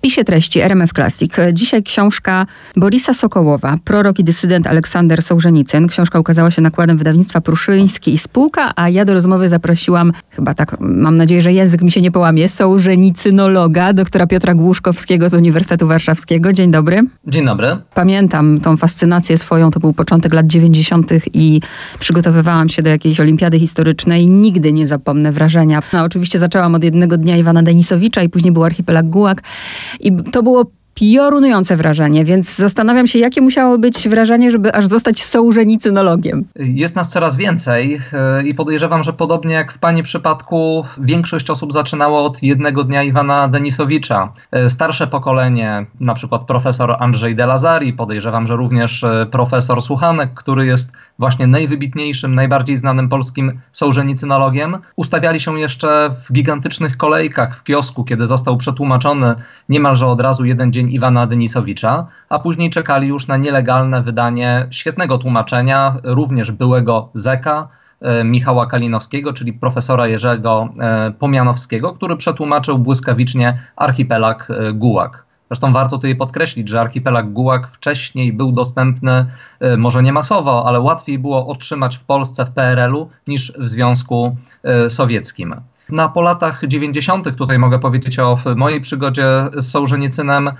spisie treści RMF Classic dzisiaj książka Borisa Sokołowa, Prorok i dysydent Aleksander Sołżenicyn. Książka ukazała się nakładem wydawnictwa Pruszyński i Spółka, a ja do rozmowy zaprosiłam, chyba tak, mam nadzieję, że język mi się nie połamie, sołżenicynologa, doktora Piotra Głuszkowskiego z Uniwersytetu Warszawskiego. Dzień dobry. Dzień dobry. Pamiętam tą fascynację swoją, to był początek lat 90. i przygotowywałam się do jakiejś olimpiady historycznej. Nigdy nie zapomnę wrażenia. No, oczywiście zaczęłam od jednego dnia Iwana Denisowicza i później był archipelag Gułak. I to było piorunujące wrażenie, więc zastanawiam się, jakie musiało być wrażenie, żeby aż zostać sołżenicynologiem. Jest nas coraz więcej e, i podejrzewam, że podobnie jak w Pani przypadku, większość osób zaczynało od jednego dnia Iwana Denisowicza. E, starsze pokolenie, na przykład profesor Andrzej de Lazari, podejrzewam, że również e, profesor Suchanek, który jest właśnie najwybitniejszym, najbardziej znanym polskim sołżenicynologiem, ustawiali się jeszcze w gigantycznych kolejkach w kiosku, kiedy został przetłumaczony niemalże od razu jeden dzień Iwana Denisowicza, a później czekali już na nielegalne wydanie świetnego tłumaczenia, również byłego Zeka, e, Michała Kalinowskiego, czyli profesora Jerzego e, Pomianowskiego, który przetłumaczył błyskawicznie archipelag e, Gułak. Zresztą warto tutaj podkreślić, że archipelag Gułak wcześniej był dostępny może nie masowo, ale łatwiej było otrzymać w Polsce w PRL-u niż w Związku Sowieckim. Na po latach 90. tutaj mogę powiedzieć o mojej przygodzie z Sołżenicynem, e,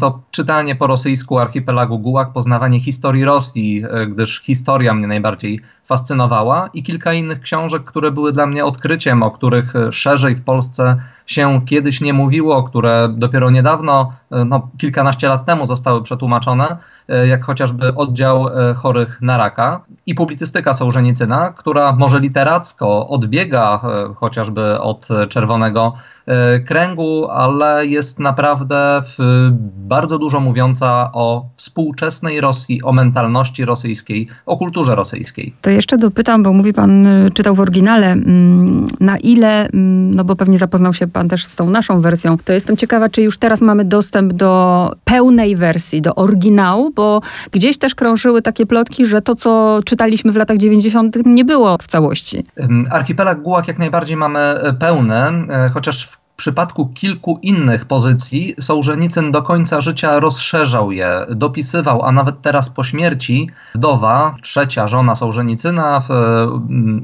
to czytanie po rosyjsku archipelagu Gułak, poznawanie historii Rosji, e, gdyż historia mnie najbardziej fascynowała i kilka innych książek, które były dla mnie odkryciem, o których szerzej w Polsce się kiedyś nie mówiło, które dopiero niedawno, e, no, kilkanaście lat temu zostały przetłumaczone, e, jak chociażby oddział e, chorych na raka i publicystyka Sołżenicyna, która może literacko odbiega chociażby od czerwonego kręgu, ale jest naprawdę bardzo dużo mówiąca o współczesnej Rosji, o mentalności rosyjskiej, o kulturze rosyjskiej. To jeszcze dopytam, bo mówi pan, y, czytał w oryginale, mm, na ile, mm, no bo pewnie zapoznał się pan też z tą naszą wersją, to jestem ciekawa, czy już teraz mamy dostęp do pełnej wersji, do oryginału, bo gdzieś też krążyły takie plotki, że to, co czytaliśmy w latach 90. nie było w całości. Archipelag Gułak jak najbardziej mamy e, pełny, e, chociaż w przypadku kilku innych pozycji Sołżenicyn do końca życia rozszerzał je, dopisywał, a nawet teraz po śmierci wdowa, trzecia żona Sołżenicyna,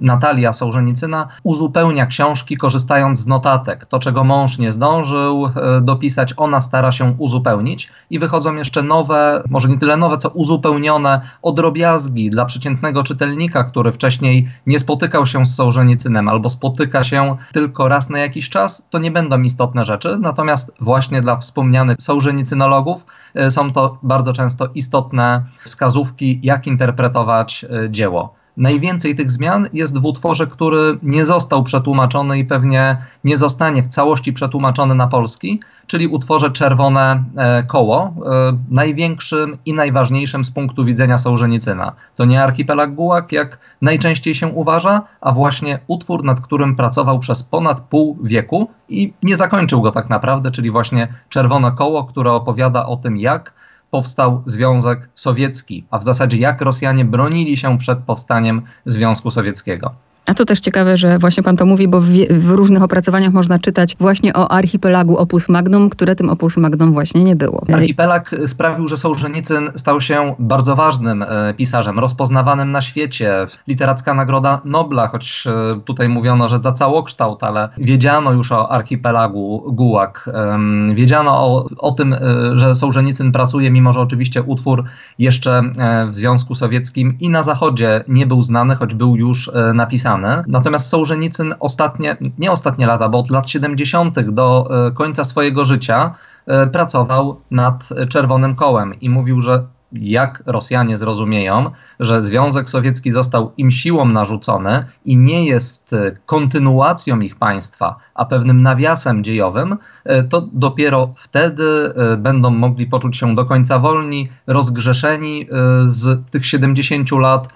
Natalia Sołżenicyna, uzupełnia książki korzystając z notatek. To, czego mąż nie zdążył e, dopisać, ona stara się uzupełnić i wychodzą jeszcze nowe, może nie tyle nowe, co uzupełnione odrobiazgi dla przeciętnego czytelnika, który wcześniej nie spotykał się z Sołżenicynem albo spotyka się tylko raz na jakiś czas, to nie będzie będą istotne rzeczy, natomiast właśnie dla wspomnianych sołżenicynologów e, są to bardzo często istotne wskazówki, jak interpretować e, dzieło. Najwięcej tych zmian jest w utworze, który nie został przetłumaczony i pewnie nie zostanie w całości przetłumaczony na polski, czyli utworze Czerwone e, Koło, e, największym i najważniejszym z punktu widzenia Sołżenicyna. To nie archipelag Gułak, jak najczęściej się uważa, a właśnie utwór, nad którym pracował przez ponad pół wieku i nie zakończył go tak naprawdę, czyli właśnie Czerwone Koło, które opowiada o tym, jak powstał Związek Sowiecki, a w zasadzie jak Rosjanie bronili się przed powstaniem Związku Sowieckiego. A to też ciekawe, że właśnie pan to mówi, bo w, w, różnych opracowaniach można czytać właśnie o archipelagu Opus Magnum, które tym Opus Magnum właśnie nie było. Archipelag sprawił, że Sołżenicyn stał się bardzo ważnym e, pisarzem, rozpoznawanym na świecie. Literacka Nagroda Nobla, choć e, tutaj mówiono, że za całokształt, ale wiedziano już o archipelagu Gułak. E, wiedziano o, o tym, e, że Sołżenicyn pracuje, mimo że oczywiście utwór jeszcze e, w Związku Sowieckim i na Zachodzie nie był znany, choć był już e, napisany. Natomiast Sołżenicyn ostatnie, nie ostatnie lata, bo od lat 70. do e, końca swojego życia e, pracował nad Czerwonym Kołem i mówił, że jak Rosjanie zrozumieją, że Związek Sowiecki został im siłą narzucony i nie jest e, kontynuacją ich państwa, a pewnym nawiasem dziejowym, e, to dopiero wtedy e, będą mogli poczuć się do końca wolni, rozgrzeszeni z tych 70 lat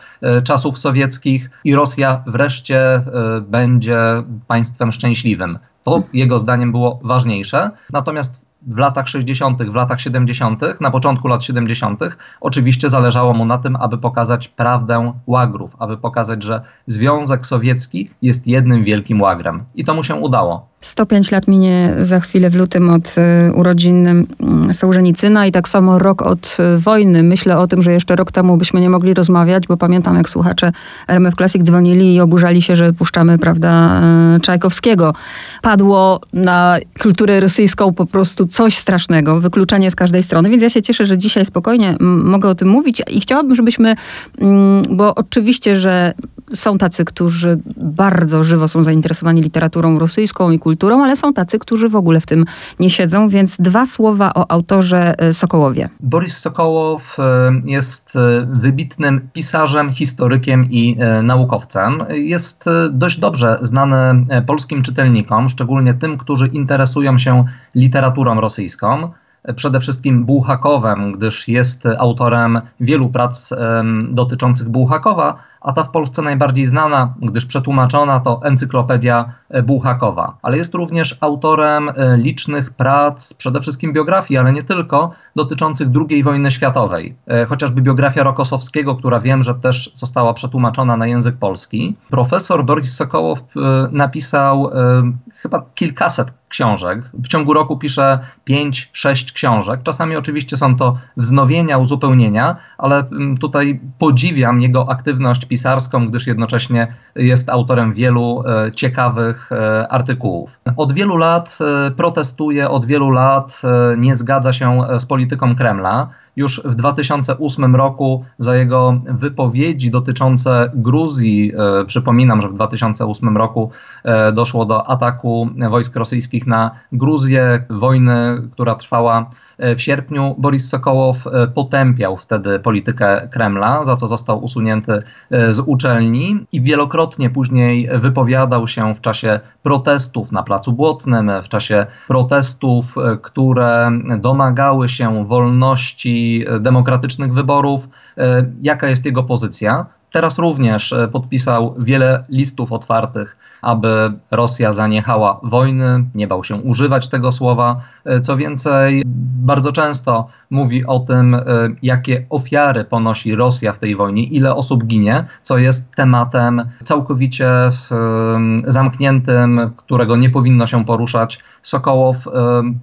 czasów sowieckich i Rosja wreszcie będzie państwem szczęśliwym. To jego zdaniem było ważniejsze. Natomiast w latach 60., w latach 70., na początku lat 70., oczywiście zależało mu na tym, aby pokazać prawdę łagrów, aby pokazać, że Związek Sowiecki jest jednym wielkim łagrem. I to mu się udało. 105 lat minie za chwilę w lutym od y, urodzin y, Sołżenicyna i tak samo rok od y, wojny. Myślę o tym, że jeszcze rok temu byśmy nie mogli rozmawiać, bo pamiętam jak słuchacze RMF Classic dzwonili i oburzali się, że puszczamy, prawda, Czajkowskiego. Padło na kulturę rosyjską po prostu coś strasznego, wykluczenie z każdej strony, więc ja się cieszę, że dzisiaj spokojnie mogę o tym mówić i chciałabym, żebyśmy, mm, bo oczywiście, że są tacy, którzy bardzo żywo są zainteresowani literaturą rosyjską i kulturą, ale są tacy, którzy w ogóle w tym nie siedzą, więc dwa słowa o autorze e, Sokołowie. Boris Sokołow e, jest e, wybitnym pisarzem, historykiem i naukowcem. Jest dość dobrze znany polskim czytelnikom, szczególnie tym, którzy interesują się literaturą rosyjską przede wszystkim Bułhakowem, gdyż jest autorem wielu prac dotyczących Bułhakowa, a ta w Polsce najbardziej znana, gdyż przetłumaczona, to Encyklopedia Bułhakowa. Ale jest również autorem e, licznych prac, przede wszystkim biografii, ale nie tylko, dotyczących II wojny światowej. E, chociażby biografia Rokosowskiego, która wiem, że też została przetłumaczona na język polski. Profesor Boris Sokołow e, napisał chyba kilkaset książek. W ciągu roku pisze 5-6 książek. Czasami oczywiście są to wznowienia, uzupełnienia, ale mm, tutaj podziwiam jego aktywność pisarską, gdyż jednocześnie jest autorem wielu e, ciekawych e, artykułów. Od wielu lat e, protestuje, od wielu lat nie zgadza się z polityką Kremla już w 2008 roku za jego wypowiedzi dotyczące Gruzji. E, przypominam, że w 2008 roku e, doszło do ataku wojsk rosyjskich na Gruzję, wojny, która trwała E, w sierpniu Boris Sokołow potępiał wtedy politykę Kremla, za co został usunięty z uczelni i wielokrotnie później wypowiadał się w czasie protestów na Placu Błotnym, w czasie protestów, które domagały się wolności demokratycznych wyborów, jaka jest jego pozycja. Teraz również podpisał wiele listów otwartych aby Rosja zaniechała wojny, nie bał się używać tego słowa. E, co więcej, bardzo często mówi o tym, e, jakie ofiary ponosi Rosja w tej wojnie, ile osób ginie, co jest tematem całkowicie zamkniętym, którego nie powinno się poruszać. Sokołow e,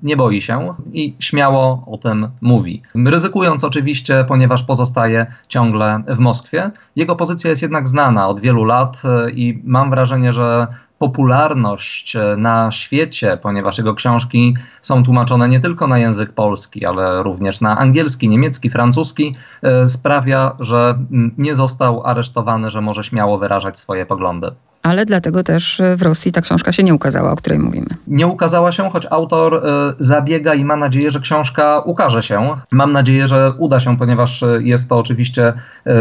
nie boi się i śmiało o tym mówi. Ryzykując oczywiście, ponieważ pozostaje ciągle w Moskwie. Jego pozycja jest jednak znana od wielu lat i mam wrażenie, że popularność e, na świecie, ponieważ jego książki są tłumaczone nie tylko na język polski, ale również na angielski, niemiecki, francuski, e, sprawia, że nie został aresztowany, że może śmiało wyrażać swoje poglądy ale dlatego też w Rosji ta książka się nie ukazała, o której mówimy. Nie ukazała się, choć autor y, zabiega i ma nadzieję, że książka ukaże się. Mam nadzieję, że uda się, ponieważ e, jest to oczywiście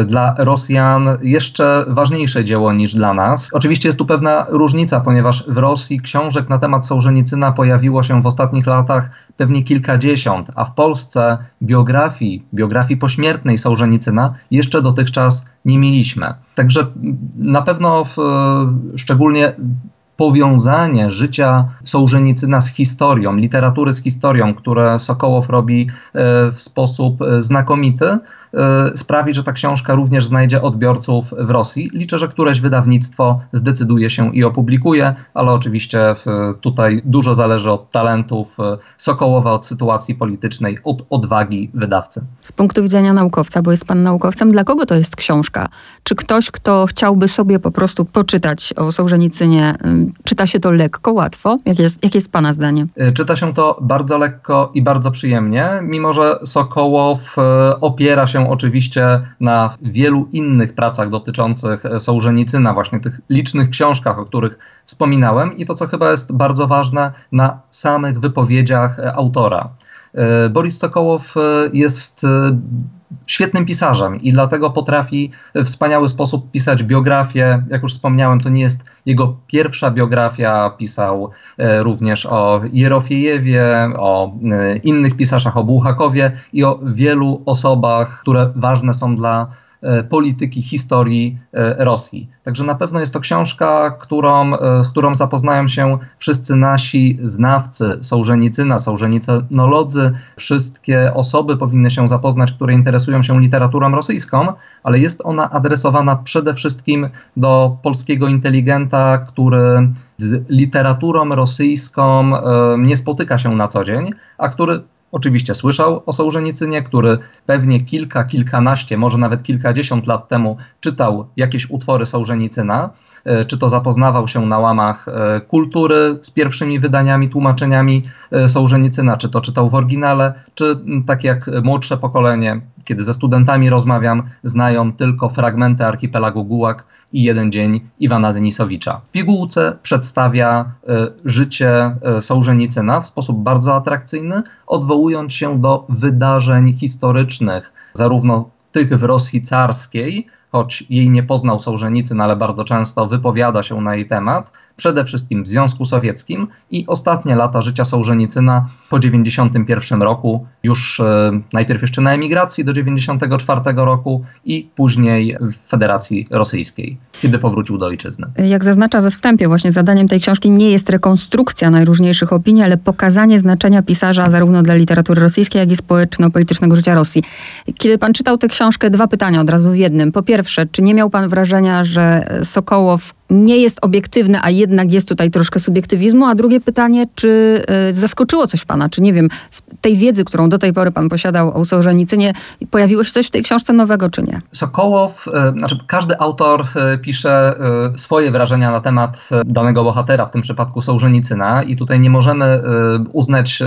dla Rosjan jeszcze ważniejsze dzieło niż dla nas. Oczywiście jest tu pewna różnica, ponieważ w Rosji książek na temat Sołżenicyna pojawiło się w ostatnich latach pewnie kilkadziesiąt, a w Polsce biografii, biografii pośmiertnej Sołżenicyna jeszcze dotychczas nie mieliśmy. Także na pewno w, szczególnie powiązanie życia Sołżenicyna z historią, literatury z historią, które Sokołow robi e, w sposób e, znakomity, sprawi, że ta książka również znajdzie odbiorców w Rosji. Liczę, że któreś wydawnictwo zdecyduje się i opublikuje, ale oczywiście tutaj dużo zależy od talentów e, Sokołowa, od sytuacji politycznej, od odwagi wydawcy. Z punktu widzenia naukowca, bo jest pan naukowcem, dla kogo to jest książka? Czy ktoś, kto chciałby sobie po prostu poczytać o Sołżenicynie, czyta się to lekko, łatwo? Jakie jest, jakie jest pana zdanie? Czyta się to bardzo lekko i bardzo przyjemnie, mimo że Sokołow opiera się oczywiście na wielu innych pracach dotyczących Sołżenicyna, właśnie tych licznych książkach, o których wspominałem i to, co chyba jest bardzo ważne, na samych wypowiedziach autora. E, Boris Sokołow e, jest e, świetnym pisarzem i dlatego potrafi w wspaniały sposób pisać biografię. Jak już wspomniałem, to nie jest jego pierwsza biografia. Pisał również o Jerofiejewie, o innych pisarzach, o Bułhakowie i o wielu osobach, które ważne są dla polityki, historii Rosji. Także na pewno jest to książka, którą, z którą zapoznają się wszyscy nasi znawcy Sołżenicyna, Sołżenicynolodzy. Wszystkie osoby powinny się zapoznać, które interesują się literaturą rosyjską, ale jest ona adresowana przede wszystkim do polskiego inteligenta, który z literaturą rosyjską nie spotyka się na co dzień, a który oczywiście słyszał o Sołżenicynie, który pewnie kilka, kilkanaście, może nawet kilkadziesiąt lat temu czytał jakieś utwory Sołżenicyna, czy to zapoznawał się na łamach e, kultury z pierwszymi wydaniami, tłumaczeniami e, Sołżenicyna, czy to czytał w oryginale, czy tak jak młodsze pokolenie kiedy ze studentami rozmawiam, znają tylko fragmenty archipelagu Gułak i jeden dzień Iwana Denisowicza. W pigułce przedstawia życie Sołżenicyna w sposób bardzo atrakcyjny, odwołując się do wydarzeń historycznych, zarówno tych w Rosji carskiej, choć jej nie poznał Sołżenicyn, ale bardzo często wypowiada się na jej temat, przede wszystkim w Związku Sowieckim i ostatnie lata życia Sołżenicyna po 1991 roku, już e, najpierw jeszcze na emigracji do 1994 roku i później w Federacji Rosyjskiej, kiedy powrócił do ojczyzny. Jak zaznacza we wstępie, właśnie zadaniem tej książki nie jest rekonstrukcja najróżniejszych opinii, ale pokazanie znaczenia pisarza zarówno dla literatury rosyjskiej, jak i społeczno-politycznego życia Rosji. Kiedy pan czytał tę książkę, dwa pytania od razu w jednym. Po pierwsze, czy nie miał pan wrażenia, że Sokołow nie jest obiektywny, a jednak jest tutaj troszkę subiektywizmu. A drugie pytanie, czy e, zaskoczyło coś pana, czy nie wiem, w tej wiedzy, którą do tej pory pan posiadał o Sołżenicynie, pojawiło się coś w tej książce nowego, czy nie? Sokołow, e, znaczy każdy autor e, pisze swoje wrażenia na temat danego bohatera, w tym przypadku Sołżenicyna i tutaj nie możemy uznać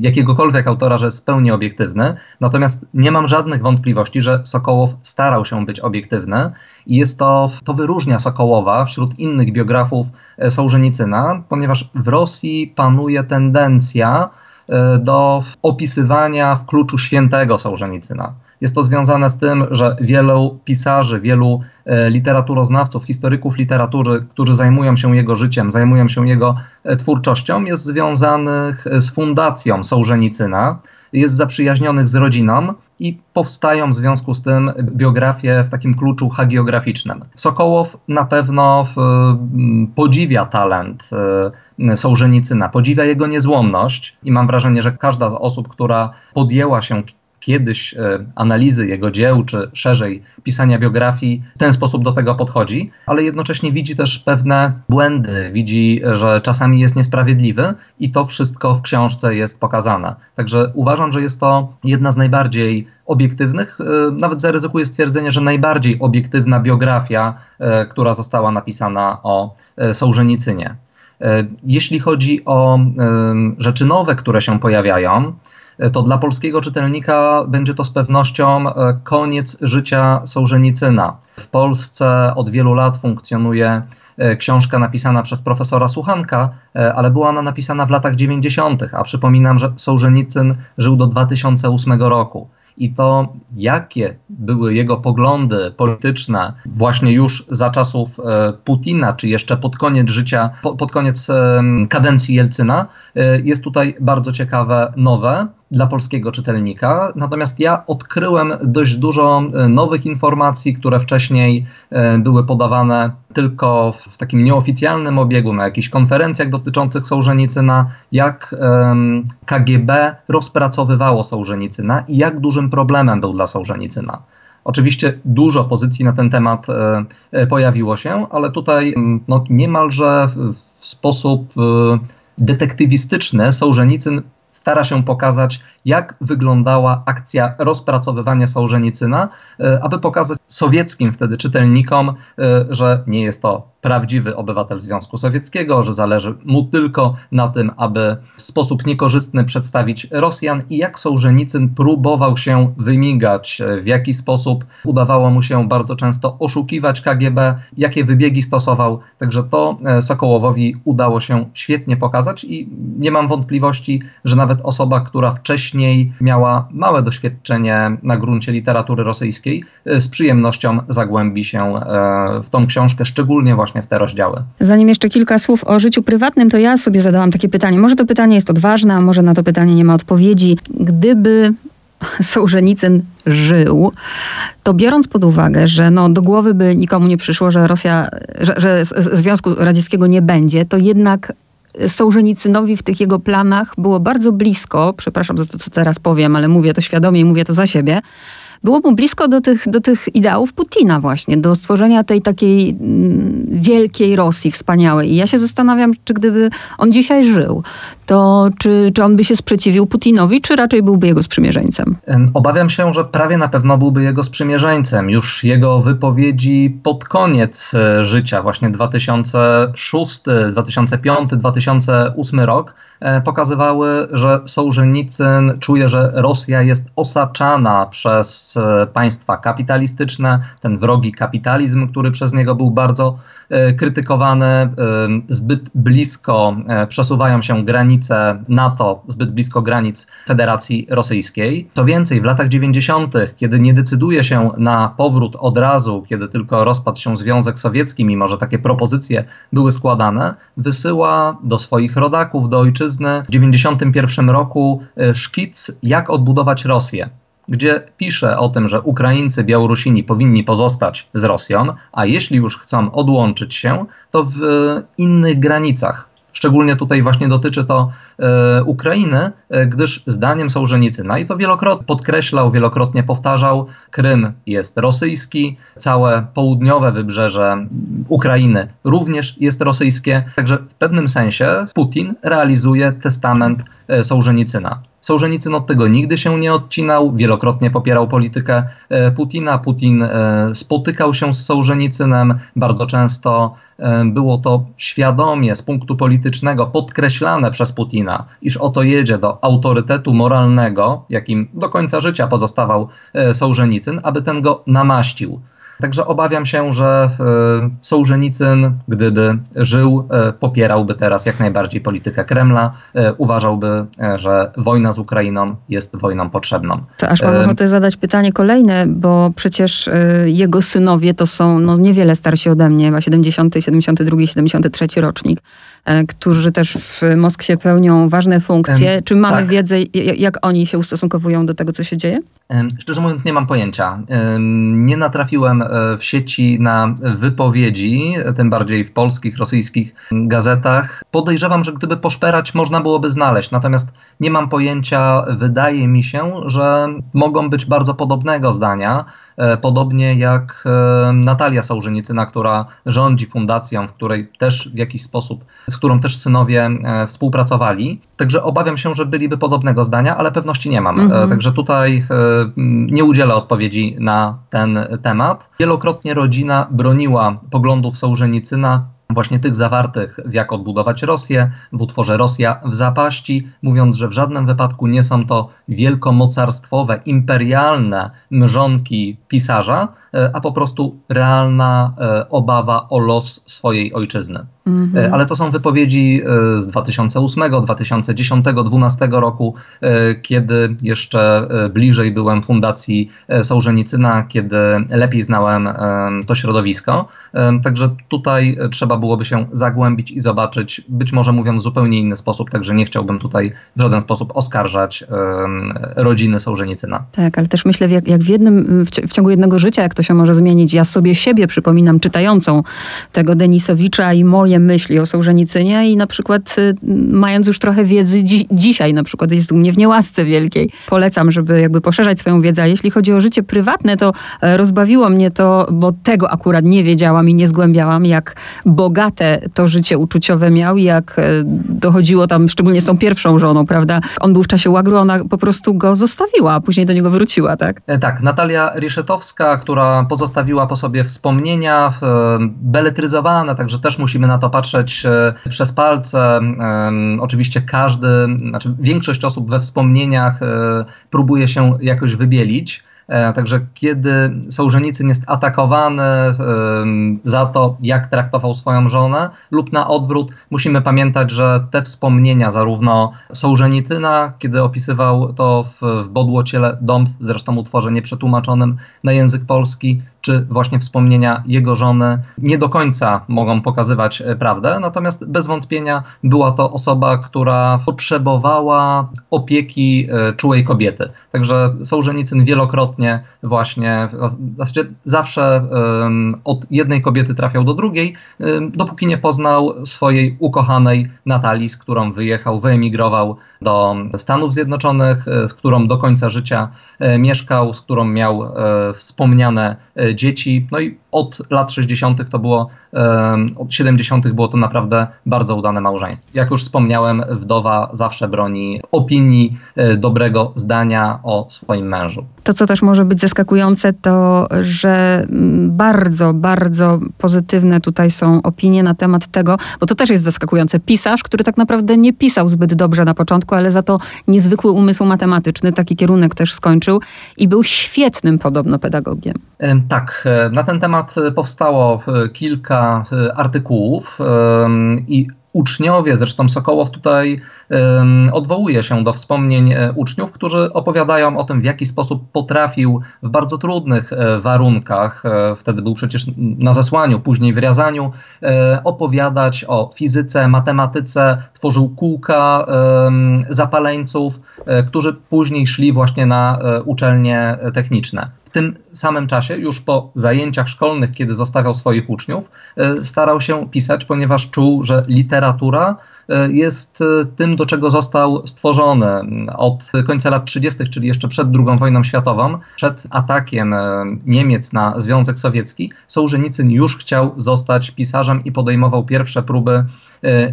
jakiegokolwiek autora, że jest w pełni obiektywny, natomiast nie mam żadnych wątpliwości, że Sokołow starał się być obiektywny i jest to, to wyróżnia Sokołowa wśród innych biografów e, Sołżenicyna, ponieważ w Rosji panuje tendencja e, do opisywania w kluczu świętego Sołżenicyna. Jest to związane z tym, że wielu pisarzy, wielu e, literaturoznawców, historyków literatury, którzy zajmują się jego życiem, zajmują się jego twórczością, jest związanych z fundacją Sołżenicyna, jest zaprzyjaźnionych z rodziną i powstają w związku z tym biografie w takim kluczu hagiograficznym. Sokołow na pewno podziwia talent y, Sołżenicyna, podziwia jego niezłomność i mam wrażenie, że każda z osób, która podjęła się kiedyś e, analizy jego dzieł, czy szerzej pisania biografii, w ten sposób do tego podchodzi, ale jednocześnie widzi też pewne błędy, widzi, że czasami jest niesprawiedliwy i to wszystko w książce jest pokazane. Także uważam, że jest to jedna z najbardziej obiektywnych, e, nawet zaryzykuję stwierdzenie, że najbardziej obiektywna biografia, e, która została napisana o Sołżenicynie. Jeśli chodzi o rzeczy nowe, które się pojawiają, to dla polskiego czytelnika będzie to z pewnością e, koniec życia Sołżenicyna. W Polsce od wielu lat funkcjonuje e, książka napisana przez profesora Słuchanka, e, ale była ona napisana w latach 90., a przypominam, że Sołżenicyn żył do 2008 roku i to, jakie były jego poglądy polityczne właśnie już za czasów Putina, czy jeszcze pod koniec życia, pod koniec kadencji Jelcyna, jest tutaj bardzo ciekawe, nowe dla polskiego czytelnika. Natomiast ja odkryłem dość dużo e, nowych informacji, które wcześniej były podawane tylko w takim nieoficjalnym obiegu, na jakichś konferencjach dotyczących Sołżenicyna, jak KGB rozpracowywało Sołżenicyna i jak dużym problemem był dla Sołżenicyna. Oczywiście dużo pozycji na ten temat e, e, pojawiło się, ale tutaj no, niemalże w sposób e, detektywistyczny Sołżenicyn stara się pokazać, jak wyglądała akcja rozpracowywania Sołżenicyna, aby pokazać sowieckim wtedy czytelnikom, że nie jest to prawdziwy obywatel Związku Sowieckiego, że zależy mu tylko na tym, aby w sposób niekorzystny przedstawić Rosjan i jak Sołżenicyn próbował się wymigać, w jaki sposób udawało mu się bardzo często oszukiwać KGB, jakie wybiegi stosował. Także to e, Sokołowowi udało się świetnie pokazać i nie mam wątpliwości, że nawet osoba, która wcześniej miała małe doświadczenie na gruncie literatury rosyjskiej, e, z przyjemnością zagłębi się e, w tą książkę, szczególnie właśnie właśnie w te rozdziały. Zanim jeszcze kilka słów o życiu prywatnym, to ja sobie zadałam takie pytanie. Może to pytanie jest odważne, a może na to pytanie nie ma odpowiedzi. Gdyby Sołżenicyn żył, to biorąc pod uwagę, że no, do głowy by nikomu nie przyszło, że Rosja, że, że Związku Radzieckiego nie będzie, to jednak Sołżenicynowi w tych jego planach było bardzo blisko, przepraszam za to, co teraz powiem, ale mówię to świadomie i mówię to za siebie, było mu blisko do tych, do tych ideałów Putina właśnie, do stworzenia tej takiej mm, wielkiej Rosji wspaniałej. I ja się zastanawiam, czy gdyby on dzisiaj żył, to czy, czy on by się sprzeciwił Putinowi, czy raczej byłby jego sprzymierzeńcem? Obawiam się, że prawie na pewno byłby jego sprzymierzeńcem. Już jego wypowiedzi pod koniec e, życia, właśnie 2006, 2005, 2008 rok, pokazywały, że Sołżenicyn czuje, że Rosja jest osaczana przez e, państwa kapitalistyczne, ten wrogi kapitalizm, który przez niego był bardzo krytykowany, zbyt blisko przesuwają się granice NATO, zbyt blisko granic Federacji Rosyjskiej. Co więcej, w latach 90., kiedy nie decyduje się na powrót od razu, kiedy tylko rozpadł się Związek Sowiecki, mimo że takie propozycje były składane, wysyła do swoich rodaków, do ojczyzny w 91 roku e, szkic, jak odbudować Rosję gdzie pisze o tym, że Ukraińcy, Białorusini powinni pozostać z Rosją, a jeśli już chcą odłączyć się, to w innych granicach, Szczególnie tutaj właśnie dotyczy to e, Ukrainy, e, gdyż zdaniem Sołżenicyna, i to wielokrotnie podkreślał, wielokrotnie powtarzał, Krym jest rosyjski, całe południowe wybrzeże Ukrainy również jest rosyjskie. Także w pewnym sensie Putin realizuje testament e, Sołżenicyna. Sołżenicyn od tego nigdy się nie odcinał, wielokrotnie popierał politykę e, Putina. Putin e, spotykał się z Sołżenicynem, bardzo często e, było to świadomie z punktu politycznego podkreślane przez Putina, iż oto jedzie do autorytetu moralnego, jakim do końca życia pozostawał Sołżenicyn, aby ten go namaścił. Także obawiam się, że e, Sołżenicyn, gdyby żył, e, popierałby teraz jak najbardziej politykę Kremla, e, uważałby, że wojna z Ukrainą jest wojną potrzebną. To aż mam ochotę zadać pytanie kolejne, bo przecież jego synowie to są no, niewiele starsi ode mnie, chyba 70, 72, 73 rocznik. E, którzy też w Moskwie pełnią ważne funkcje. Czy mamy tak. wiedzę, jak oni się ustosunkowują do tego, co się dzieje? Szczerze mówiąc, nie mam pojęcia. Nie natrafiłem e, w sieci na wypowiedzi, tym bardziej w polskich, rosyjskich gazetach. Podejrzewam, że gdyby poszperać, można byłoby znaleźć. Natomiast nie mam pojęcia. Wydaje mi się, że mogą być bardzo podobnego zdania. E, podobnie jak e, Natalia Sołżenicyna, która rządzi fundacją, w której też w jakiś sposób, z którą też synowie e, współpracowali. Także obawiam się, że byliby podobnego zdania, ale pewności nie mam. Mhm. Także tutaj nie udzielę odpowiedzi na ten temat. Wielokrotnie rodzina broniła poglądów Sołżenicyna właśnie tych zawartych w Jak odbudować Rosję, w utworze Rosja w zapaści, mówiąc, że w żadnym wypadku nie są to wielkomocarstwowe, imperialne mrzonki pisarza, e, a po prostu realna e, obawa o los swojej ojczyzny. Mhm. Ale to są wypowiedzi z 2008, 2010, 2012 roku, kiedy jeszcze bliżej byłem fundacji Sołżenicyna, kiedy lepiej znałem to środowisko. Także tutaj trzeba byłoby się zagłębić i zobaczyć, być może mówiąc w zupełnie inny sposób, także nie chciałbym tutaj w żaden sposób oskarżać rodziny Sołżenicyna. Tak, ale też myślę, jak, jak w jednym, w ciągu jednego życia, jak to się może zmienić. Ja sobie siebie przypominam, czytającą tego Denisowicza i moje myśli o Sołżenicynie i na przykład y, mając już trochę wiedzy dzi dzisiaj, na przykład jest u mnie w niełasce wielkiej. Polecam, żeby jakby poszerzać swoją wiedzę. A jeśli chodzi o życie prywatne, to e, rozbawiło mnie to, bo tego akurat nie wiedziałam i nie zgłębiałam, jak bogate to życie uczuciowe miał, jak e, dochodziło tam, szczególnie z tą pierwszą żoną, prawda? On był w czasie łagru, ona po prostu go zostawiła, a później do niego wróciła, tak? E, tak, Natalia Riszetowska, która pozostawiła po sobie wspomnienia beletryzowane, także też musimy na to patrzeć e, przez palce. Oczywiście każdy, znaczy większość osób we wspomnieniach próbuje się jakoś wybielić. E, także kiedy Sołżenicyn jest atakowany za to, jak traktował swoją żonę, lub na odwrót, musimy pamiętać, że te wspomnienia zarówno Sołżenicyna, kiedy opisywał to w, w Bodłociele Dąb, zresztą utworze nieprzetłumaczonym na język polski, czy właśnie wspomnienia jego żony nie do końca mogą pokazywać prawdę, natomiast bez wątpienia była to osoba, która potrzebowała opieki czułej kobiety. Także Sołżenicyn wielokrotnie właśnie, zasadzie zawsze od jednej kobiety trafiał do drugiej, dopóki nie poznał swojej ukochanej Natalii, z którą wyjechał, wyemigrował do Stanów Zjednoczonych, e, z którą do końca życia e, mieszkał, z którą miał e, wspomniane dzieci. No i od lat 60. to było, od 70. było to naprawdę bardzo udane małżeństwo. Jak już wspomniałem, wdowa zawsze broni opinii, dobrego zdania o swoim mężu. To, co też może być zaskakujące, to że bardzo, bardzo pozytywne tutaj są opinie na temat tego, bo to też jest zaskakujące. Pisarz, który tak naprawdę nie pisał zbyt dobrze na początku, ale za to niezwykły umysł matematyczny, taki kierunek też skończył i był świetnym podobno pedagogiem. Tak, e, na ten temat powstało e, artykułów i uczniowie, zresztą Sokołow tutaj odwołuje się do wspomnień e, uczniów, którzy opowiadają o tym, w jaki sposób potrafił w bardzo trudnych e, warunkach, e, wtedy był przecież na zesłaniu, później w Riazaniu, opowiadać o fizyce, matematyce, tworzył kółka zapaleńców, którzy później szli właśnie na uczelnie techniczne tym samym czasie, już po zajęciach szkolnych, kiedy zostawiał swoich uczniów, e, starał się pisać, ponieważ czuł, że literatura e, jest e, tym, do czego został stworzony od końca lat 30., czyli jeszcze przed II wojną światową, przed atakiem Niemiec na Związek Sowiecki. Sołżenicyn już chciał zostać pisarzem i podejmował pierwsze próby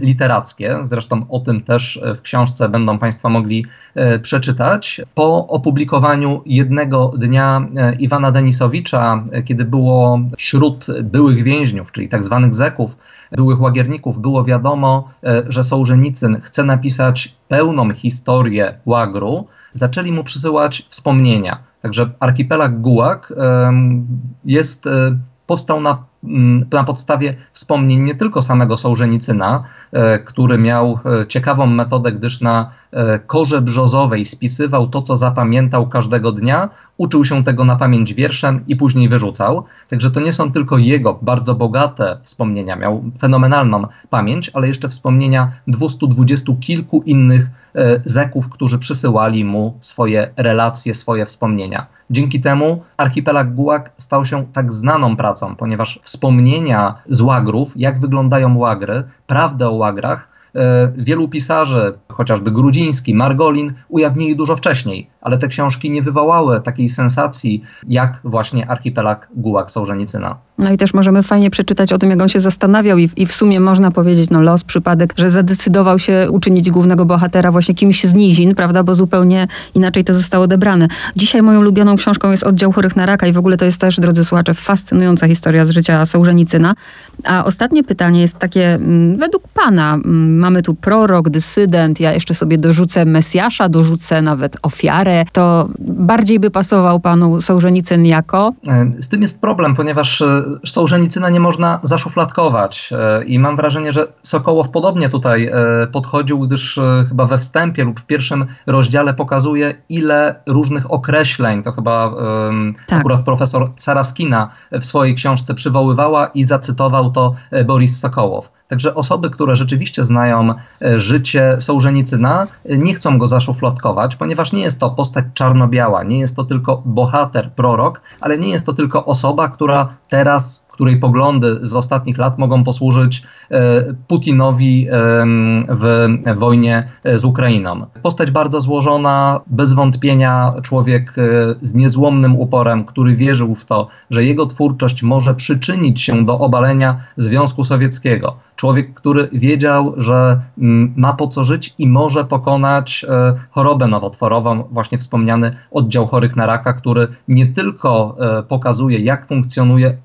literackie. Zresztą o tym też w książce będą Państwo mogli e, przeczytać. Po opublikowaniu jednego dnia Iwana Denisowicza, kiedy było wśród byłych więźniów, czyli tak zwanych zeków, byłych łagierników, było wiadomo, że Sołżenicyn chce napisać pełną historię łagru, zaczęli mu przysyłać wspomnienia. Także archipelag Gułak jest powstał na, na podstawie wspomnień nie tylko samego Sołżenicyna, e, który miał e, ciekawą metodę, gdyż na e, korze brzozowej spisywał to, co zapamiętał każdego dnia, uczył się tego na pamięć wierszem i później wyrzucał. Także to nie są tylko jego bardzo bogate wspomnienia, miał fenomenalną pamięć, ale jeszcze wspomnienia 220 kilku innych zeków, którzy przysyłali mu swoje relacje, swoje wspomnienia. Dzięki temu archipelag Gułak stał się tak znaną pracą, ponieważ wspomnienia z łagrów, jak wyglądają łagry, prawdę o łagrach, wielu pisarzy, chociażby Grudziński, Margolin, ujawnili dużo wcześniej, ale te książki nie wywołały takiej sensacji jak właśnie archipelag Gułak Sołżenicyna. No i też możemy fajnie przeczytać o tym, jak on się zastanawiał i w, i w sumie można powiedzieć, no los, przypadek, że zadecydował się uczynić głównego bohatera właśnie kimś z nizin, prawda, bo zupełnie inaczej to zostało odebrane. Dzisiaj moją ulubioną książką jest Oddział chorych na raka i w ogóle to jest też, drodzy słuchacze, fascynująca historia z życia Sołżenicyna. A ostatnie pytanie jest takie, mm, według pana, mm, mamy tu prorok, dysydent, ja jeszcze sobie dorzucę Mesjasza, dorzucę nawet ofiarę, to bardziej by pasował panu Sołżenicyn jako? E, z tym jest problem, ponieważ e, Sołżenicyna nie można zaszufladkować e, i mam wrażenie, że Sokołow podobnie tutaj podchodził, gdyż chyba we wstępie lub w pierwszym rozdziale pokazuje, ile różnych określeń, to chyba tak. akurat profesor Saraskina w swojej książce przywoływała i zacytował to Boris Sokołow. Także osoby, które rzeczywiście znają e, życie Sołżenicyna, e, nie chcą go zaszufladkować, ponieważ nie jest to postać czarno-biała, nie jest to tylko bohater, prorok, ale nie jest to tylko osoba, która teraz której poglądy z ostatnich lat mogą posłużyć e, Putinowi w wojnie z Ukrainą. Postać bardzo złożona, bez wątpienia człowiek z niezłomnym uporem, który wierzył w to, że jego twórczość może przyczynić się do obalenia Związku Sowieckiego. Człowiek, który wiedział, że mm, ma po co żyć i może pokonać e, chorobę nowotworową, właśnie wspomniany oddział chorych na raka, który nie tylko e, pokazuje, jak funkcjonuje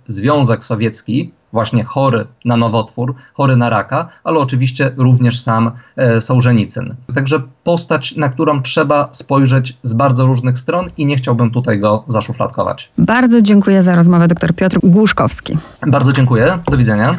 Związek Sowiecki, właśnie chory na nowotwór, chory na raka, ale oczywiście również sam e, Sołżenicyn. Także postać, na którą trzeba spojrzeć z bardzo różnych stron i nie chciałbym tutaj go zaszufladkować. Bardzo dziękuję za rozmowę dr Piotr Głuszkowski. Bardzo dziękuję. Do widzenia.